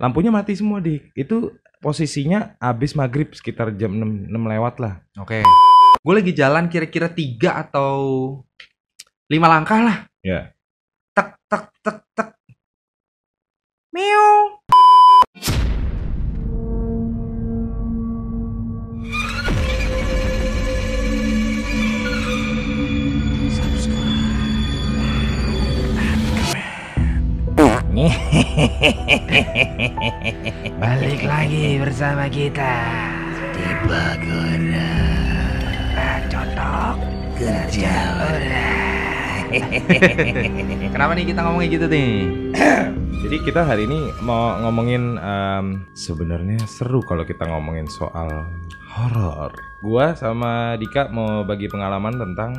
lampunya mati semua dik itu posisinya abis maghrib sekitar jam 6, 6 lewat lah Oke. Gue lagi jalan kira-kira tiga atau lima langkah lah. ya Tek tek tek tek. Meow. Balik lagi bersama kita di Bagora. Cocok kerja orang. Kenapa nih kita ngomongnya gitu nih? jadi kita hari ini mau ngomongin em, sebenarnya seru kalau kita ngomongin soal horor gua sama Dika mau bagi pengalaman tentang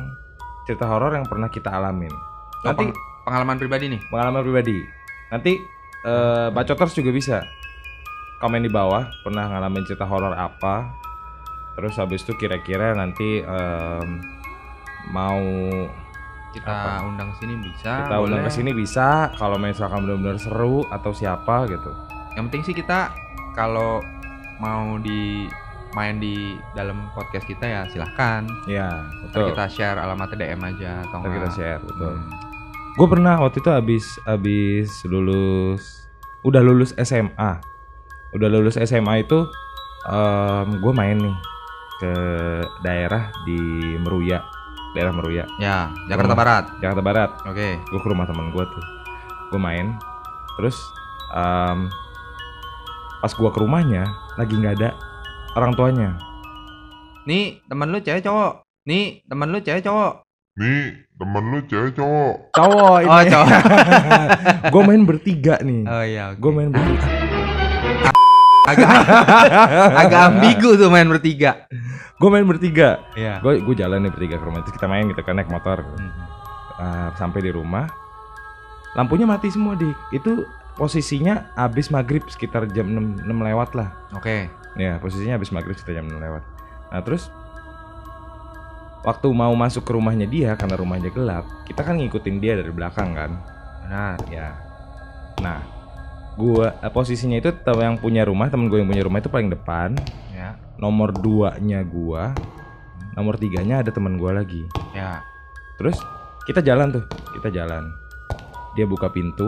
cerita horor yang pernah kita alamin Oh, nanti peng- pengalaman pribadi nih. pengalaman pribadi nanti eh, bacoters juga bisa komen di bawah pernah ngalamin cerita horor apa terus habis itu kira-kira nanti em, mau Kita Apa? undang sini bisa. kita undang ke sini bisa kalau misalkan benar-benar seru atau siapa gitu Yang penting sih kita kalau mau di main di dalam podcast kita ya silahkan. ya Ntar betul kita share alamatnya DM aja atau Ntar kita share betul Hmm. Gue pernah waktu itu abis abis lulus udah lulus SMA udah lulus SMA itu gue main nih ke daerah di Meruya daerah Meruya Ya, Jakarta Rumah. Barat. Jakarta Barat Oke. gue ke rumah teman gue tuh gue main terus em, pas gue ke rumahnya lagi nggak ada orang tuanya Nih, temen lu cewek cowok. Nih, temen lu cewek cowok. Nih, temen lu cewek cowok. cowok ini Oh, cowok. gue main bertiga nih Oh iya, oke. gue main bertiga agak agak ambigu tuh main bertiga. gue main bertiga Iya. gue gue jalan nih bertiga ke rumah terus kita main gitu kan naik motor Hmm. Uh, sampai di rumah lampunya mati semua dik itu posisinya abis maghrib sekitar jam 6, 6 lewat lah Oke. ya posisinya abis maghrib sekitar jam 6 lewat nah terus waktu mau masuk ke rumahnya dia karena rumahnya gelap kita kan ngikutin dia dari belakang kan Benar. ya nah gua eh, posisinya itu tahu yang punya rumah temen gue yang punya rumah itu paling depan Ya. nomor duanya gua nomor tiganya ada teman gua lagi Ya. Terus kita jalan tuh, kita jalan. Dia buka pintu,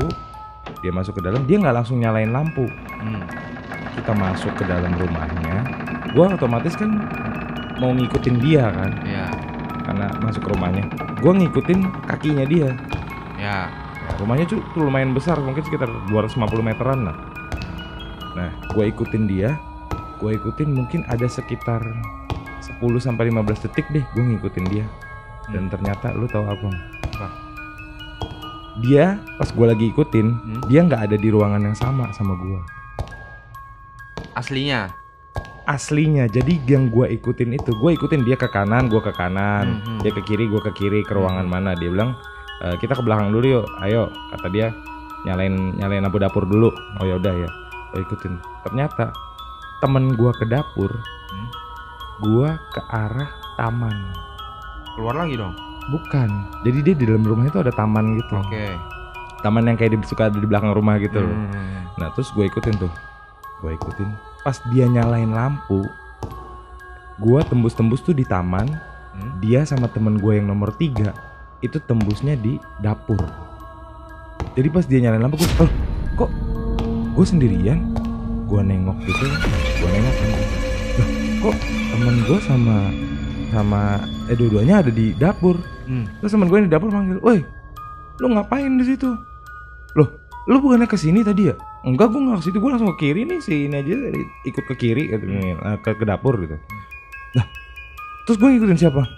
dia masuk ke dalam, dia nggak langsung nyalain lampu. Hmm. Kita masuk ke dalam rumahnya, gua otomatis kan mau ngikutin dia kan, Ya. Karena masuk ke rumahnya. Gua ngikutin kakinya dia. Ya. Rumahnya tuh, tuh lumayan besar, mungkin sekitar 250 meteran lah. Nah, gua ikutin dia, gua ikutin mungkin ada sekitar 10 sampai 15 detik deh gua ngikutin dia. Dan ternyata lu tahu apa? Dia pas gua lagi ikutin, Hmm. dia nggak ada di ruangan yang sama sama gua. Aslinya. Aslinya, jadi yang gua ikutin itu, gua ikutin dia ke kanan, gua ke kanan, Hmm, hmm. dia ke kiri, gua ke kiri ke ruangan mana. Dia bilang "E, kita ke belakang dulu yuk, ayo. Kata dia nyalain nyalain lampu dapur dulu. Oh ya udah ya, gua ikutin. Ternyata temen gua ke dapur, Hmm. gua ke arah taman. Keluar lagi dong. Bukan, jadi dia di dalam rumah itu ada taman gitu. Oke. Taman yang kayak di, suka ada di belakang rumah gitu loh. Hmm. Nah terus gue ikutin tuh Gue ikutin Pas dia nyalain lampu Gue tembus-tembus tuh di taman Hmm. Dia sama temen gue yang nomor tiga Itu tembusnya di dapur. Jadi pas dia nyalain lampu gue oh, Kok gue sendirian? Gue nengok gitu Gue nengok kan. Lah, Kok temen gue sama Sama Eh dua-duanya ada di dapur? Hmm. Terus temen gue di dapur manggil Woi Lu ngapain di situ? Loh Lu bukannya ke sini tadi ya Enggak gue nggak ke situ. Gue langsung ke kiri nih Si ini aja dari, ikut ke kiri gitu, nih, eh, ke, ke dapur gitu. Nah Terus gue ngikutin siapa?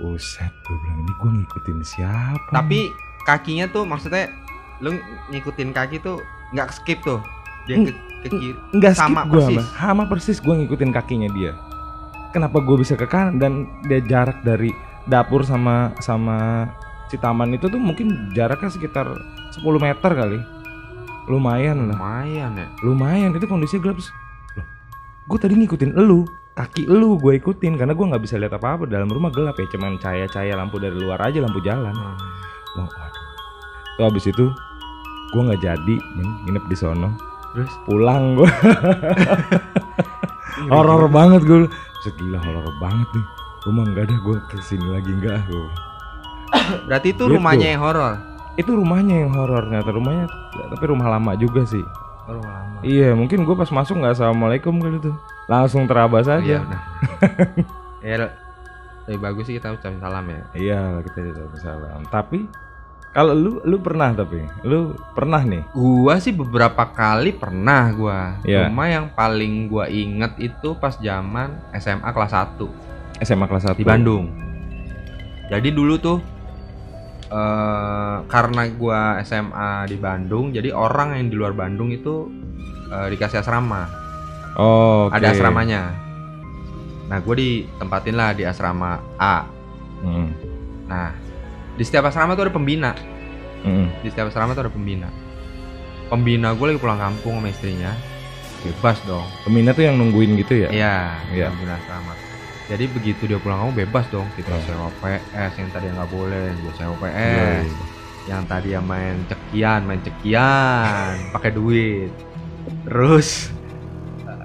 Buset gue bilang ini gue ngikutin siapa? Tapi kakinya tuh maksudnya lu ngikutin kaki tuh nggak skip tuh. Dia ke, ke kiri. Enggak skip sama gue persis. Sama persis gue ngikutin kakinya dia. Kenapa gue bisa ke kanan? Dan dia jarak dari dapur sama sama si taman itu tuh mungkin jaraknya sekitar 10 meter kali lumayan lah Lumayan ya. lumayan itu kondisinya gelap loh gue tadi ngikutin elu kaki elu gue ikutin karena gue nggak bisa lihat apa apa dalam rumah gelap ya cuman cahaya cahaya lampu dari luar aja lampu jalan Hmm. Wah, waduh tuh habis itu gue nggak jadi nginep di sono Terus pulang gua horor banget gue segila horor banget nih rumah nggak ada gue ke sini lagi nggak gua. berarti itu Gitu. rumahnya yang horor. Itu rumahnya yang horor ternyata rumahnya tapi rumah lama juga sih Oh, rumah lama. iya mungkin gue pas masuk nggak assalamualaikum kali tuh langsung terabas Iya, aja udah. ya lebih bagus sih kita ucapin salam ya. iya kita tidak salam tapi kalau lu lu pernah tapi lu pernah nih Gua sih beberapa kali pernah gua. Iya. Cuma yang paling gua inget itu pas zaman SMA kelas 1 SMA kelas 1 di Bandung. Jadi dulu tuh eh karena gua SMA di Bandung, jadi orang yang di luar Bandung itu eh, dikasih asrama. oh oke. Ada asramanya. Nah, gue ditempatin lah di asrama A. Mm, Nah, di setiap asrama tuh ada pembina. mm, Di setiap asrama tuh ada pembina. Pembina gue lagi pulang kampung sama istrinya. Bebas dong. Pembina tuh yang nungguin gitu ya Iya, Iya. pembina asrama. Jadi begitu dia pulang kampung bebas dong. Kita Hmm. sewa PS yang tadi nggak boleh, gue sewa Iya, PS. iya. Yang tadi yang main cekian, main cekian, pakai duit. Terus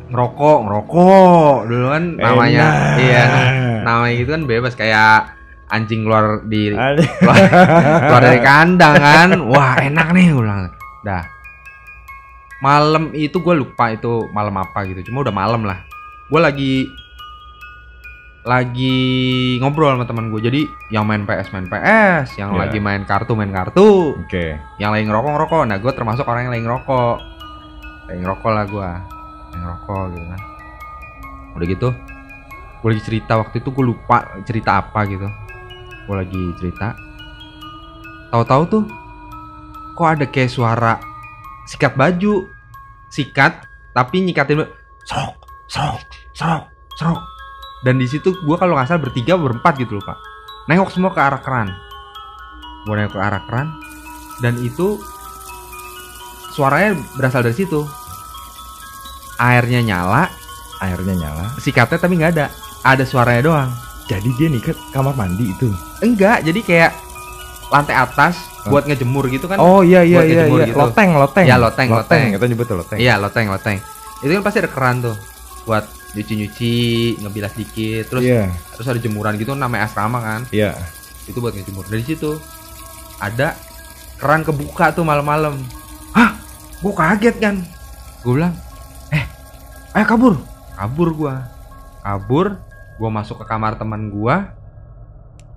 ngerokok, ngerokok. Dulu kan namanya Enak. iya, nah, namanya gitu kan bebas kayak anjing keluar di keluar, keluar dari kandang kan wah enak nih gue bilang dah malam itu gue lupa itu malam apa gitu cuma udah malam lah gue lagi lagi ngobrol sama teman gue jadi yang main PS main PS yang Iya. lagi main kartu main kartu. Oke. Yang lagi ngerokok ngerokok. Nah gue termasuk orang yang lagi ngerokok. Lagi ngerokok lah gue lagi ngerokok gitu kan. Udah gitu gue lagi cerita. Waktu itu gue lupa cerita apa gitu. Gue lagi cerita. Tahu-tahu tuh kok ada kayak suara sikat baju. Sikat tapi nyikatin serok serok serok serok dan di situ gue kalau nggak salah bertiga berempat gitu loh pak. Nengok semua ke arah keran. Gue nengok ke arah keran dan itu suaranya berasal dari situ. Airnya nyala airnya nyala. sikatnya tapi nggak ada. Ada suaranya doang. Jadi dia nih ke kamar mandi itu? Enggak jadi kayak lantai atas buat ngejemur gitu kan? Oh iya iya buat iya, iya. gitu. loteng loteng. Iya, loteng, loteng. kita nyebut loteng. Iya loteng loteng. Itu kan pasti ada keran tuh buat nyuci-nyuci ngebilas dikit terus iya. terus ada jemuran gitu namanya asrama kan? Iya. Itu buat ngejemur. Dari situ ada keran kebuka tuh malam-malam. Hah? Gue kaget kan? Gue bilang eh ayo kabur. Kabur gua. Kabur gua masuk ke kamar teman gua.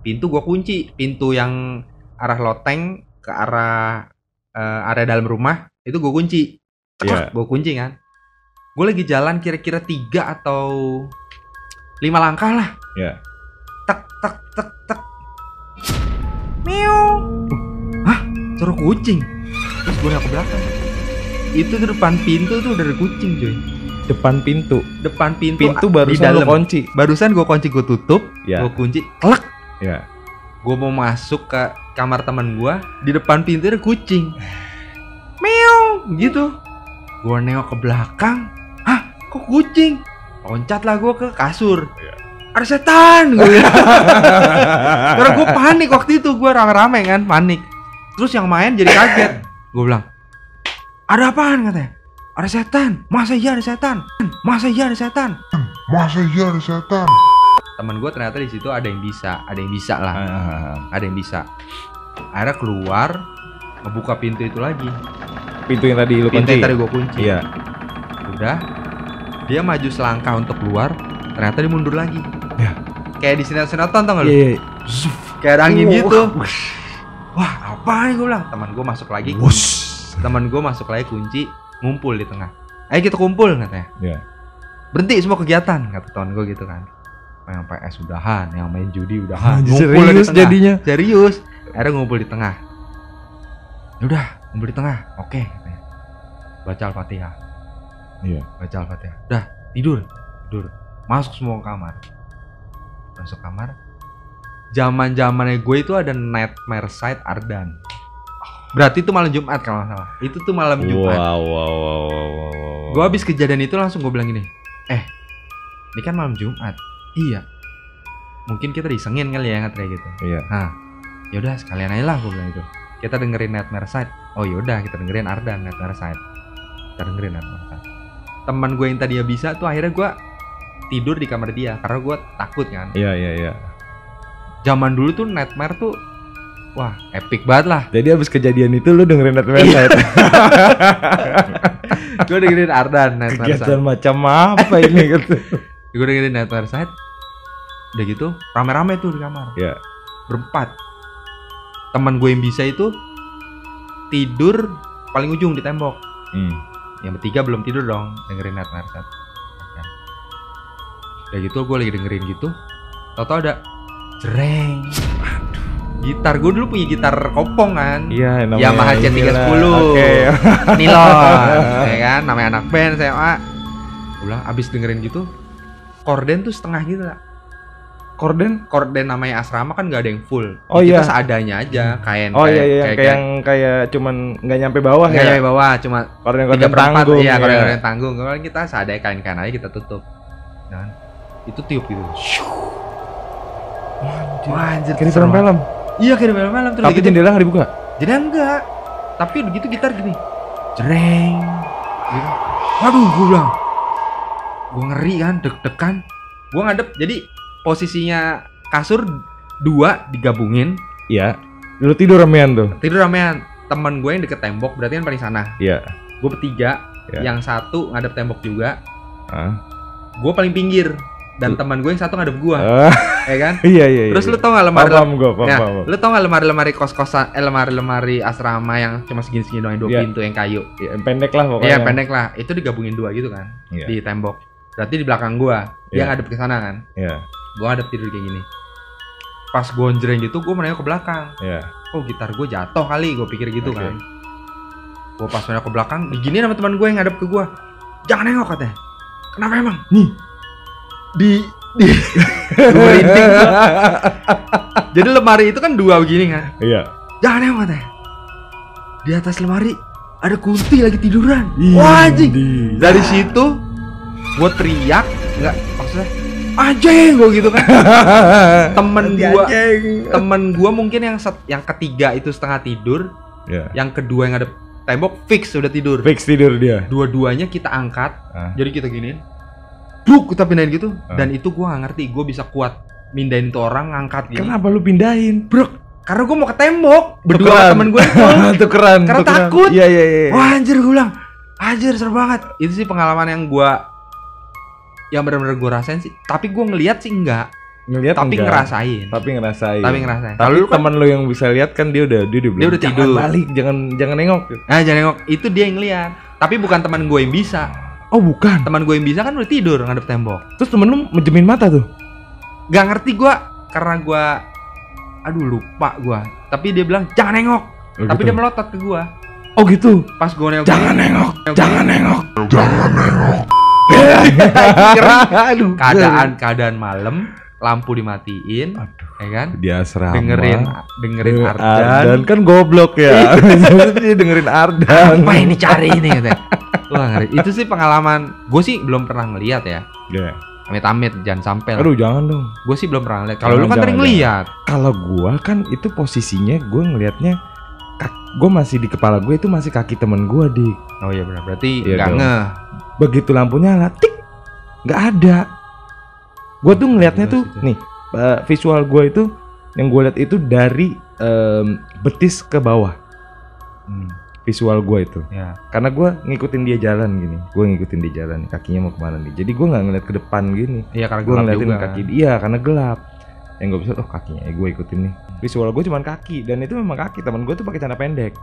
Pintu gua kunci. Pintu yang arah loteng ke arah eh, area dalam rumah itu gua kunci. Iya. gua kunci kan gue lagi jalan kira-kira tiga atau lima langkah lah. Iya. tek tek tek tek. Meow hah? Suara kucing? Terus gue ke belakang. Itu tuh depan pintu tuh udah ada kucing cuy. Depan pintu. Depan pintu pintu di barusan dalam. kunci. Barusan gue kunci gue tutup ya. gue kunci klek ya. Gue mau masuk ke kamar teman gue di depan pintu ada kucing. Meow gitu. Gue nengok ke belakang kok kucing? Loncat lah gue ke kasur. Iya. ada setan gue karena gue panik waktu itu gue rame-rame kan panik. Terus yang main jadi kaget. Gue bilang ada apaan? katanya. Ada setan. Masa iya ada setan? Masa iya ada setan? Masa iya ada setan? teman gue ternyata di situ ada yang bisa ada yang bisa lah. Ah, ada yang bisa. Akhirnya keluar ngebuka pintu itu lagi. Pintu yang tadi lu pintu kunci. yang tadi gue kunci. Iya. Udah dia maju selangkah untuk keluar ternyata dia mundur lagi. Ya. kayak di sinetron tau gak lu? Iya iya. kayak ada angin Wah, gitu. wah. Apa gue bilang? Teman gue masuk lagi. Wush. teman gue masuk lagi kunci ngumpul di tengah. Ayo kita kumpul katanya. Iya. berhenti semua kegiatan kata teman gue gitu kan. Yang PS udahan yang main judi udahan. Ngumpul di serius tengah. jadinya? Serius. Akhirnya ngumpul di tengah. Udah ngumpul di tengah. Oke baca al-fatihah iya. Baca al-fatihah. Udah tidur. Tidur. Masuk semua ke kamar. Masuk kamar. Zaman zamannya gue itu ada nightmare side Ardan. Berarti itu malam Jumat kalau nggak salah. Itu tuh malam Jumat. Wow wow wow wow, wow, wow. gue habis kejadian itu langsung gue bilang gini eh ini kan malam Jumat. Iya. Mungkin kita disengin kali ya katanya gitu. Iya. Nah, yaudah sekalian aja lah gue bilang itu. Kita dengerin Nightmare Side. Oh yaudah kita dengerin Ardan Nightmare Side. kita dengerin Nightmare Side. Teman gue yang tadinya bisa tuh akhirnya gue tidur di kamar dia karena gue takut kan. Iya iya iya. Zaman dulu tuh Nightmare tuh wah epic banget lah. Jadi abis kejadian itu lu dengerin Nightmare Side. gue dengerin Ardan Nightmare Side. Kegiatan macam apa ini gitu. Gue dengerin Nightmare Side. Udah gitu rame-rame tuh di kamar. Ya. Berempat. Teman gue yang bisa itu tidur paling ujung di tembok. Hmm. Yang bertiga belum tidur dong dengerin Nightmare Side. Kan. Udah gitu gue lagi dengerin gitu. Tau-tau ada. Aduh. Gitar gue dulu punya gitar kopong kan. Iya namanya Yamaha Z310. inilah. Oke. Nilon, ya kan? Namanya anak band SMA. Ulah abis dengerin gitu, korden tuh setengah gitu lah. Korden? Korden namanya asrama kan nggak ada yang full. Oh, Kita iya. seadanya aja, kain. Oh iya iya kayak, yang kayak cuman nggak nyampe bawah nggak ya. nyampe bawah, cuma Korden korden tanggung. Iya, ya. korden korden tanggung. Kalau kita seadanya kain kain aja kita tutup. Dan itu tiup gitu. Wah, anjir. Kayak di serem film-film. Iya kayak di film-film terus Tapi gitu. jendela nggak dibuka. Jadi enggak. Tapi begitu gitar gini. Jreng. Gitu. Waduh, gue bilang. Gue ngeri kan, deg-degan. Gue ngadep. Jadi posisinya kasur dua digabungin. Iya. Lu tidur ramean tuh. Tidur ramean. Temen gue yang deket tembok berarti kan paling sana. Iya. Gue bertiga. Iya. Yang satu ngadep tembok juga. Ah. Gue paling pinggir. Dan teman gue yang satu ngadep gue. Ah, ya kan? iya iya iya. Terus lu tau gak lemari paham gua, paham, Nah, paham. lu tau gak lemari-lemari kos-kosan, eh lemari-lemari asrama yang cuma segini-segini doang, yang dua Iya. pintu yang kayu. Ya, pendek lah pokoknya. Iya pendek lah, itu digabungin dua gitu kan Iya. di tembok. Berarti di belakang gua, dia Iya. ngadep ke sana kan. Iya. Gua ngadep tidur kayak gini. Pas gonjreng gitu, gua menengok ke belakang. Iya. Oh gitar gua jatuh kali, gua pikir gitu Oke. kan. Gua pas menengok ke belakang, digini sama teman gue yang ngadep ke gua. Jangan nengok katanya. Kenapa emang? Nih. Di di merinding gua. Jadi lemari itu kan dua begini kan. Iya. Jangan nengok katanya. Di atas lemari ada kunti lagi tiduran. Ih, Wah anjing. di. dari situ gue teriak nggak maksudnya anjing gue gitu kan temen gua temen gua mungkin yang set, yang ketiga itu setengah tidur Iya. yang kedua yang ada tembok fix sudah tidur Fix tidur dia. dua-duanya kita angkat Ah. jadi kita giniin Duk, kita pindahin gitu Ah. dan itu gua nggak ngerti gue bisa kuat mindahin tuh orang ngangkat gini Kenapa lu pindahin? bro karena gue mau ke tembok berdua sama temen gue itu tukeran. Karena tukeran. takut. Iya iya iya. Wah anjir gue bilang Anjir seru banget Itu sih pengalaman yang gua Yang benar-benar gue rasain sih Tapi gue ngeliat sih enggak Ngeliat Tapi enggak? ngerasain Tapi ngerasain. Tapi ngerasain Tapi Kalau lu kan teman lu yang bisa lihat kan dia udah dia udah, bilang, udah "Jangan tidur." balik, jangan jangan nengok. Nah jangan nengok Itu dia yang ngeliat Tapi bukan teman gue yang bisa Oh, bukan. Teman gue yang bisa kan udah tidur ngadep tembok Terus temen lu menjemin mata tuh. Gak ngerti gue Karena gue Aduh lupa gue Tapi dia bilang jangan nengok Oh, Tapi gitu. dia melotot ke gue Oh gitu. Pas gue nengok Jangan nengok, nengok jangan gini, nengok. Aduh Keadaan Keadaan malam Lampu dimatiin Aduh. Ya kan Dia asrama. dengerin dengerin Eh, Ardan. kan goblok ya. Dia dengerin Ardan. Apa yang dicari ini katanya. Wah, ngeri. Itu sih pengalaman. Gue sih belum pernah ngeliat ya. Iya. Amit-amit jangan sampai. Aduh, jangan dong. Gue sih belum pernah ngeliat. Kalau lu Jangan, kan tadi jangan, ngeliat. Kalau gua kan itu posisinya gua ngelihatnya gue masih di kepala gue itu masih kaki temen gua di Oh iya benar. Berarti Iya nggak ngeh. begitu lampunya nyala tik nggak ada. Gue tuh ngelihatnya Jelas tuh itu. nih eh, visual gue itu yang gue lihat itu dari em, betis ke bawah. Hmm, visual gue itu. Ya. karena gue ngikutin dia jalan gini. Gue ngikutin dia jalan kakinya mau ke mana nih. Jadi gue nggak ngeliat ke depan gini. Iya karena gue ngeliatin juga. kaki dia karena gelap. Yang gue bisa oh kakinya eh, gue ikutin nih visual gue cuman kaki dan itu memang kaki teman gue tuh pakai celana pendek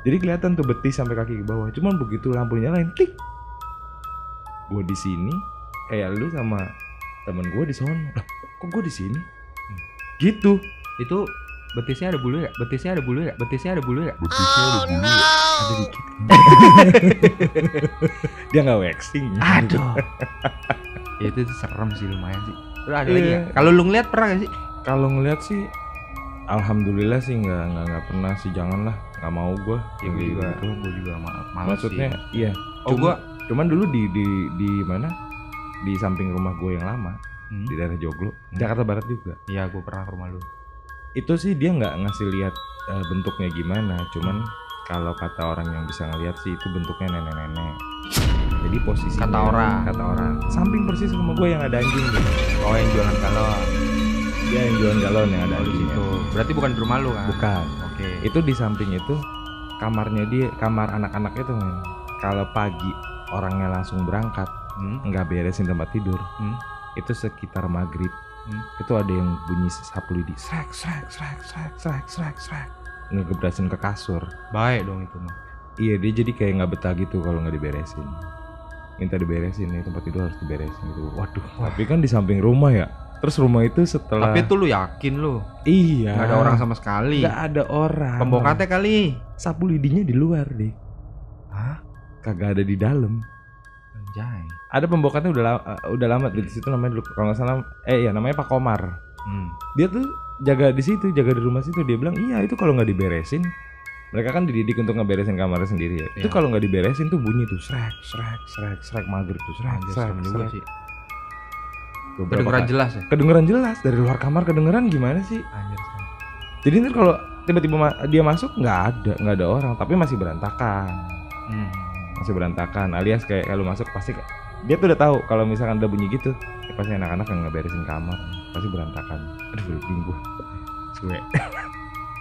jadi kelihatan tuh betis sampai kaki ke bawah cuman begitu lampu nyalain tik gue di sini kayak lu sama temen gue di sono Lah, kok gue di sini Hmm. gitu Itu betisnya ada bulu ya? Betisnya ada bulu ya? Betisnya ada bulu ya? Betisnya ada bulu ya. ada dikit dia nggak waxing Aduh. ya, itu serem sih lumayan sih. Lu ada lagi Iya. ya? Kalau lu ngeliat pernah gak sih? kalau ngeliat sih alhamdulillah sih nggak nggak nggak pernah sih janganlah nggak mau gue Ya, gue juga, gue juga ma- males maksudnya sih. iya Oh Cuma- gua cuman dulu di di di mana di samping rumah gue yang lama Hmm. di daerah Joglo Hmm. Jakarta Barat juga Iya gue pernah ke rumah lu itu sih dia nggak ngasih lihat eh, bentuknya gimana cuman kalau kata orang yang bisa ngeliat sih itu bentuknya nenek-nenek. Jadi posisi Kata orang. kata orang. Samping persis rumah gue yang ada anjing gitu. Oh yang jualan galon. Dia yang jualan galon yang ada Oh, di situ. Berarti bukan di rumah lu kan? Bukan. Oke. Itu di samping itu kamarnya dia, kamar anak-anak itu. Kalau pagi orangnya langsung berangkat, Hmm. nggak beresin tempat tidur. Hmm. Itu sekitar maghrib. Hmm. Itu ada yang bunyi sapu lidi. Srek, srek, srek, srek, srek, srek, srek. Ngegebrasin ke kasur. Baik dong itu mah. Iya dia jadi kayak nggak betah gitu kalau nggak diberesin. Minta diberesin nih tempat tidur harus diberesin gitu. Waduh. Tapi kan di samping rumah ya. Terus rumah itu setelah Tapi itu lu yakin lu? iya Gak ada orang sama sekali. nggak ada orang. Pembokatnya kali. sapu lidinya di luar deh. Hah? Kagak ada di dalam. Anjay. Ada pembokatnya udah lama, udah lama di situ namanya dulu kalau nggak salah eh iya namanya Pak Komar. Hmm. Dia tuh jaga di situ, jaga di rumah situ. Dia bilang iya itu kalau nggak diberesin mereka kan dididik untuk ngeberesin kamarnya sendiri ya. Itu Iya. kalau nggak diberesin tuh bunyi tuh srek, srek, srek, srek maghrib tuh srek, srek, serem juga srek. sih. Kedengeran kali. jelas ya? Kedengeran jelas dari luar kamar kedengeran gimana sih? Anjir. Jadi ntar kalau tiba-tiba ma- dia masuk nggak ada, nggak ada orang, tapi masih berantakan, Hmm. masih berantakan. Alias kayak kalau masuk pasti kayak- dia tuh udah tahu kalau misalkan ada bunyi gitu, ya pasti anak-anak yang ngeberesin kamar, pasti berantakan. Aduh, berhenti gue. Gue.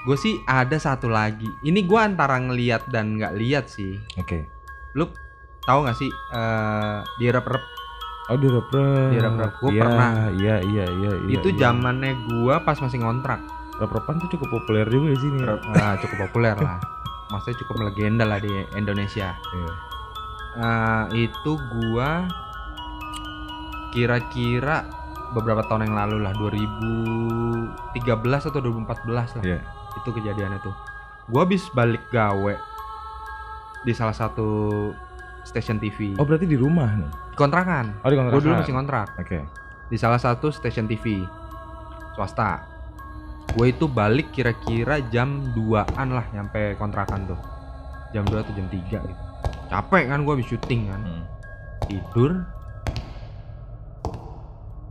Gue sih ada satu lagi. Ini gua antara ngeliat dan nggak lihat sih. Oke. Lu tahu nggak sih eh di rep-rep Oh, di rep Di rep-rep. Gua Iya, pernah. Iya, iya, iya, iya. itu iya. zamannya gua pas masih ngontrak. rep-repan tuh cukup populer juga di sini. ya. Rep- ah, cukup populer lah. Maksudnya cukup melegenda lah di Indonesia. Iya. Eh, itu gua kira-kira beberapa tahun yang lalu lah 2013 atau 2014 lah Iya. itu kejadiannya tuh gua habis balik gawe di salah satu stasiun TV Oh, berarti di rumah nih. Kontrakan. Oh, di gua kontrakan. dulu masih kontrak. Oke. di salah satu stasiun TV swasta. Gue itu balik kira-kira jam 2an lah nyampe kontrakan tuh. Jam 2 atau jam 3 gitu. Capek kan gue habis syuting kan. Hmm. tidur.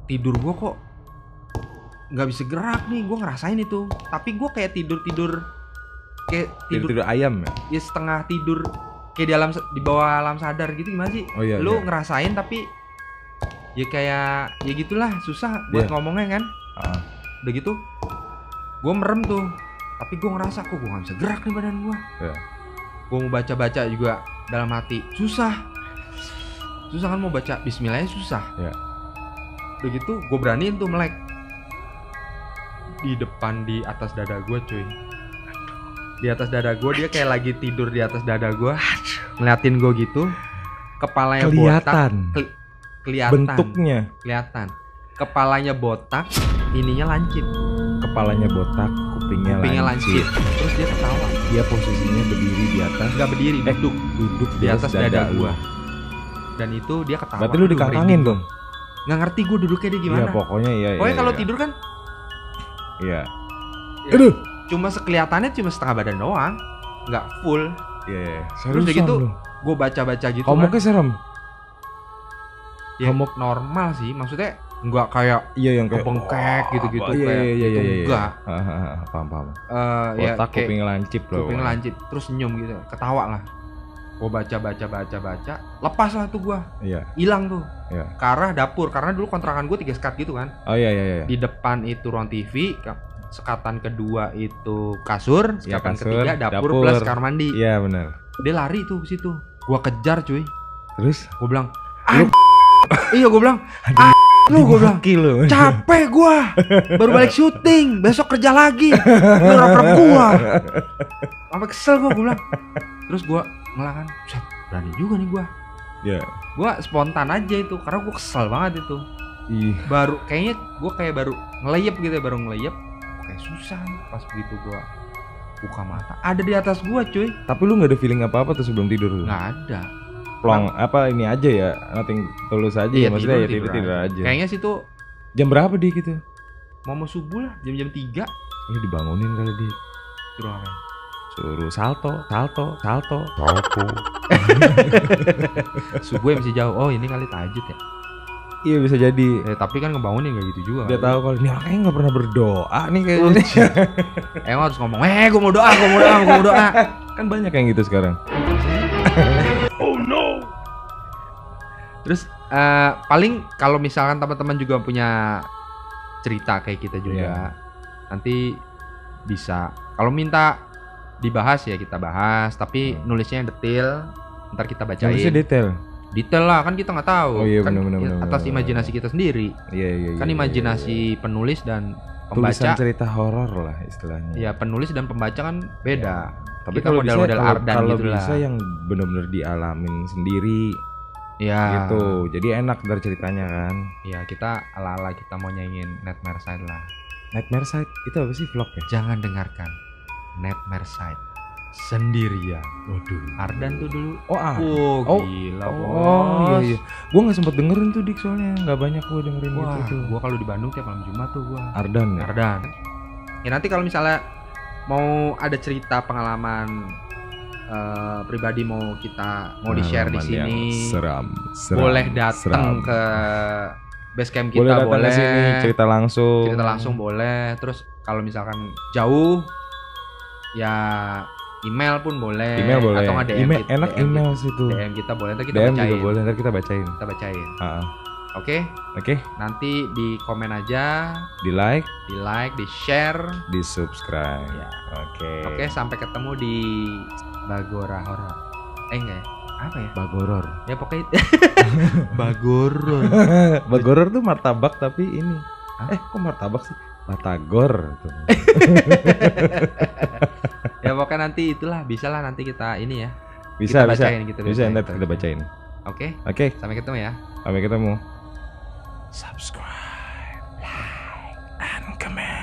Tidur gue kok nggak bisa gerak nih gue ngerasain itu. Tapi gue kayak tidur tidur kayak tidur Tidur-tidur ayam ya? ya setengah tidur kayak di alam di bawah alam sadar gitu gimana sih Oh iya. lu iya. ngerasain tapi ya kayak ya gitulah susah buat Iya. ngomongnya kan Ah. udah gitu gue merem tuh tapi gue ngerasa kok gue nggak bisa gerak nih badan gue Iya. gue mau baca baca juga dalam hati susah susah kan mau baca Bismillahnya susah Iya. udah gitu gue beraniin tuh melek di depan di atas dada gue cuy di atas dada gue dia kayak lagi tidur di atas dada gue ngeliatin gue gitu kepalanya botak Kelihatan. kelihatan Bentuknya. kelihatan kepalanya botak ininya lancip Kepalanya botak, kupingnya, kupingnya lancip. lancip terus dia ketawa Dia posisinya berdiri di atas, nggak berdiri Eh, duduk duduk di atas dada, lu. gua dan itu dia ketawa Berarti lu dikangkangin merinding dong. nggak ngerti gue duduknya dia gimana Iya, pokoknya iya. pokoknya iya, kalau iya. tidur kan Iya. Ya. Aduh. cuma sekelihatannya cuma setengah badan doang nggak full Iya, iya. Terus udah gitu, gue baca baca gitu kan Komoknya serem. ya, komuk- normal sih maksudnya nggak kayak Iya yang kayak Kebengkek gitu-gitu, Iya, kayak iya, iya, gitu, iya, iya. enggak. Ah, ah, ah, paham, paham. eh ya kayak kuping lancip loh. kuping lancip terus senyum gitu ketawa lah gue baca baca baca baca lepas lah tuh gue Iya. hilang tuh Iya. ke arah dapur karena dulu kontrakan gue tiga sekat gitu kan Oh iya, iya, iya. di depan itu ruang TV sekatan kedua itu kasur sekatan kasur, ketiga dapur, dapur. plus kamar mandi. Iya, benar. dia lari tuh ke situ. Gua kejar cuy. Terus? Gue bilang Lu- "An- iya gue bilang "Ah, lu gue bilang lu. capek gua. Baru balik syuting besok kerja lagi. Lu rap gua. Sampai kesel gua gua bilang. Terus gua ngelakan "Set, berani juga nih gua. Iya. gua spontan aja itu karena gua kesel banget itu. Ih, baru kayaknya gua kayak baru ngeleyep gitu ya baru ngeleyep kayak susah nih pas begitu gua buka mata ada di atas gua cuy tapi lu nggak ada feeling apa-apa tuh sebelum tidur tuh? nggak ada Plong, apa ini aja ya? Nothing tulus aja ya maksudnya ya tidur, tidur aja. kayaknya sih tuh Jam berapa dia gitu? mau mau subuh lah jam-jam tiga Lu dibangunin kali dia. suruh apa Suruh salto, salto, salto. Salto. subuh yang masih jauh oh ini kali tahajud ya Iya bisa jadi. Eh, tapi kan ngebangunin nggak gitu juga. Dia tahu kalau ini orang kayaknya nggak pernah berdoa nih Oh, kayaknya. Emang harus ngomong, eh gue mau doa, gue mau doa, gue mau doa. kan banyak yang gitu sekarang. Terus eh, paling kalau misalkan teman-teman juga punya cerita kayak kita juga, nanti bisa. Kalau minta dibahas ya kita bahas, tapi Hmm. nulisnya yang detail, ntar kita bacain. Nulisnya detail. Detail lah kan kita nggak tahu. Oh iya, kan benar, benar, benar, atas benar, imajinasi kita sendiri. Iya iya. kan iya, imajinasi iya, iya. penulis dan tulisan pembaca, cerita horor lah istilahnya. ya penulis dan pembaca kan beda. Tapi Kita kalau bisa model-model kalau, Ardan kalau gitu bisa lah. yang benar-benar dialamin sendiri Ya. gitu. Jadi enak dari ceritanya kan. Ya kita ala-ala kita mau nyanyiin Nightmare Side lah. Nightmare Side itu apa sih vlog ya? Jangan dengarkan Nightmare Side sendirian. Waduh. Ardan tuh dulu. Oh ah. Oh, Oh, gila Oh iya bos. iya. Gua nggak sempet dengerin tuh dik soalnya nggak banyak gua dengerin Wah, gitu tuh. gua kalau di Bandung tiap malam Jumat tuh gua. Ardan ya. Ardan. Ya nanti kalau misalnya mau ada cerita pengalaman eh, pribadi mau kita mau di share di sini, Seram, seram. boleh datang ke base camp kita boleh datang boleh. ke sini cerita langsung. cerita langsung boleh. Terus kalau misalkan jauh ya email pun boleh. Email boleh. Atau nggak DM email kita- enak DM email sih tuh. DM kita boleh ntar kita DM bacain. juga boleh ntar kita bacain. Kita bacain. Ah, ah. Oke, Oke, nanti di komen aja, di like, di like, di share. di subscribe. Ya. Oke. Oke, sampai ketemu di Bagora Horror. Eh enggak ya? Apa ya? Bagoror. Ya pokoknya Bagoror. Bagoror tuh martabak tapi ini. Hah? Eh, kok martabak sih? Batagor. pokoknya nanti itulah bisa lah nanti kita ini ya. Bisa kita bacain, gitu, bisa. Kita bacain, bisa kita bacain. Oke. Okay? Oke. Okay. Sampai ketemu ya. Sampai ketemu. Subscribe, like, and comment.